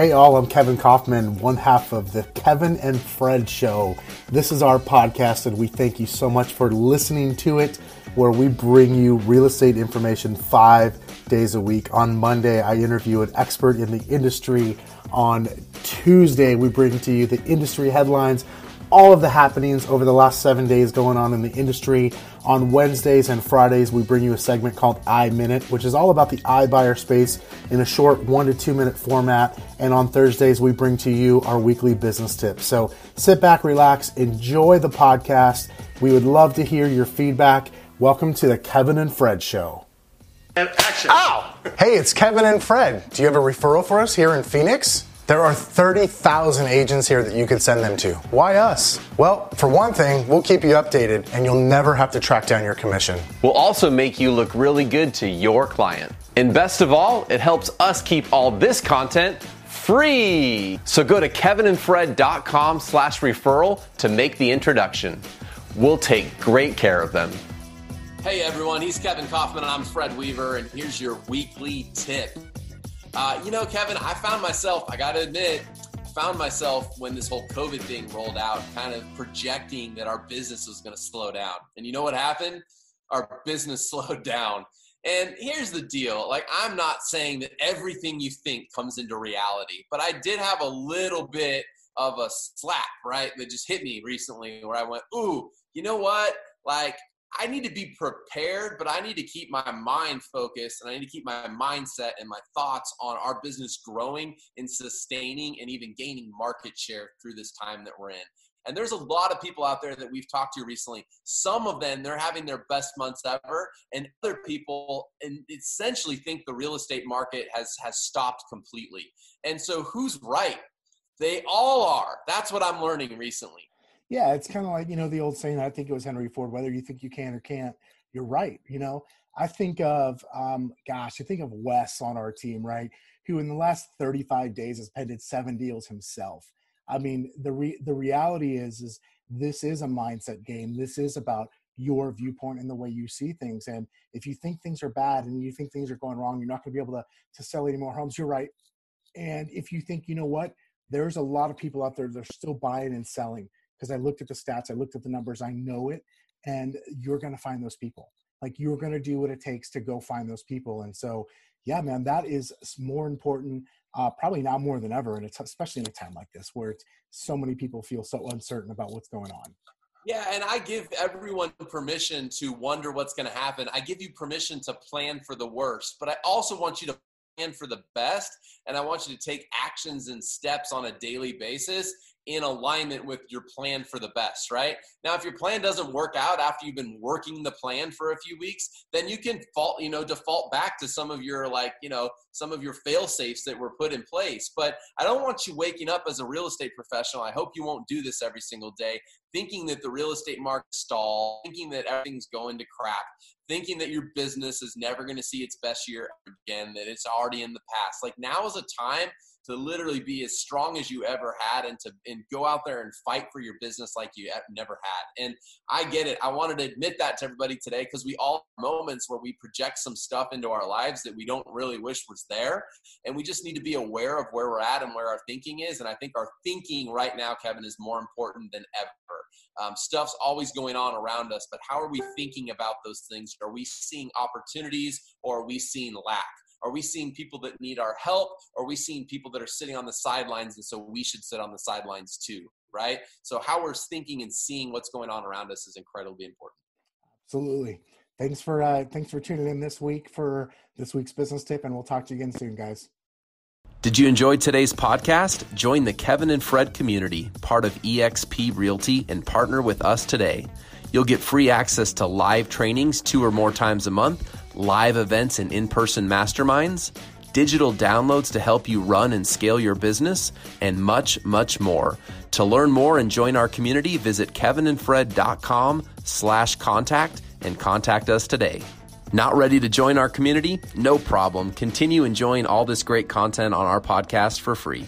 Hey, all, I'm Kevin Kaufman, one half of the Kevin and Fred Show. This is our podcast, and we thank you so much for listening to it, where we bring you real estate information five days a week. On Monday, I interview an expert in the industry. On Tuesday, we bring to you the industry headlines all of the happenings over the last seven days going on in the industry. On Wednesdays and Fridays, we bring you a segment called iMinute, which is all about the iBuyer space in a short one to two minute format. And on Thursdays, we bring to you our weekly business tips. So sit back, relax, enjoy the podcast. We would love to hear your feedback. Welcome to the Kevin and Fred Show. And action. Ow! Hey, it's Kevin and Fred. Do you have a referral for us here in Phoenix? There are 30,000 agents here that you could send them to. Why us? Well, for one thing, we'll keep you updated and you'll never have to track down your commission. We'll also make you look really good to your client. And best of all, it helps us keep all this content free. So go to kevinandfred.com slash referral to make the introduction. We'll take great care of them. Hey everyone, he's Kevin Kaufman and I'm Fred Weaver, and here's your weekly tip. Uh, you know, Kevin, I found myself, I got to admit, found myself when this whole COVID thing rolled out, kind of projecting that our business was going to slow down. And you know what happened? Our business slowed down. And here's the deal like, I'm not saying that everything you think comes into reality, but I did have a little bit of a slap, right? That just hit me recently where I went, ooh, you know what? Like, I need to be prepared, but I need to keep my mind focused and I need to keep my mindset and my thoughts on our business growing and sustaining and even gaining market share through this time that we're in. And there's a lot of people out there that we've talked to recently. Some of them, they're having their best months ever, and other people essentially think the real estate market has, has stopped completely. And so, who's right? They all are. That's what I'm learning recently. Yeah, it's kind of like, you know, the old saying, I think it was Henry Ford, whether you think you can or can't, you're right. You know, I think of, um, gosh, I think of Wes on our team, right? Who in the last 35 days has pended seven deals himself. I mean, the re- the reality is, is this is a mindset game. This is about your viewpoint and the way you see things. And if you think things are bad and you think things are going wrong, you're not going to be able to, to sell any more homes. You're right. And if you think, you know what, there's a lot of people out there that are still buying and selling because I looked at the stats, I looked at the numbers, I know it, and you're going to find those people. Like you're going to do what it takes to go find those people. And so, yeah, man, that is more important, uh, probably now more than ever, and it's especially in a time like this where it's so many people feel so uncertain about what's going on. Yeah, and I give everyone permission to wonder what's going to happen. I give you permission to plan for the worst, but I also want you to plan for the best, and I want you to take actions and steps on a daily basis in alignment with your plan for the best, right? Now, if your plan doesn't work out after you've been working the plan for a few weeks, then you can fault, you know, default back to some of your like, you know, some of your fail safes that were put in place. But I don't want you waking up as a real estate professional. I hope you won't do this every single day, thinking that the real estate market stall, thinking that everything's going to crap, thinking that your business is never going to see its best year again, that it's already in the past. Like now is a time to literally be as strong as you ever had and to and go out there and fight for your business like you never had. And I get it. I wanted to admit that to everybody today because we all moments where we project some stuff into our lives that we don't really wish was there. And we just need to be aware of where we're at and where our thinking is. And I think our thinking right now, Kevin, is more important than ever. Um, stuff's always going on around us, but how are we thinking about those things? Are we seeing opportunities or are we seeing lack? Are we seeing people that need our help? Or are we seeing people that are sitting on the sidelines and so we should sit on the sidelines too? Right? So, how we're thinking and seeing what's going on around us is incredibly important. Absolutely. Thanks for uh, thanks for tuning in this week for this week's business tip, and we'll talk to you again soon, guys. Did you enjoy today's podcast? Join the Kevin and Fred community, part of eXp Realty, and partner with us today. You'll get free access to live trainings two or more times a month live events and in person masterminds, digital downloads to help you run and scale your business, and much, much more. To learn more and join our community, visit kevinandfred.com slash contact and contact us today. Not ready to join our community? No problem. Continue enjoying all this great content on our podcast for free.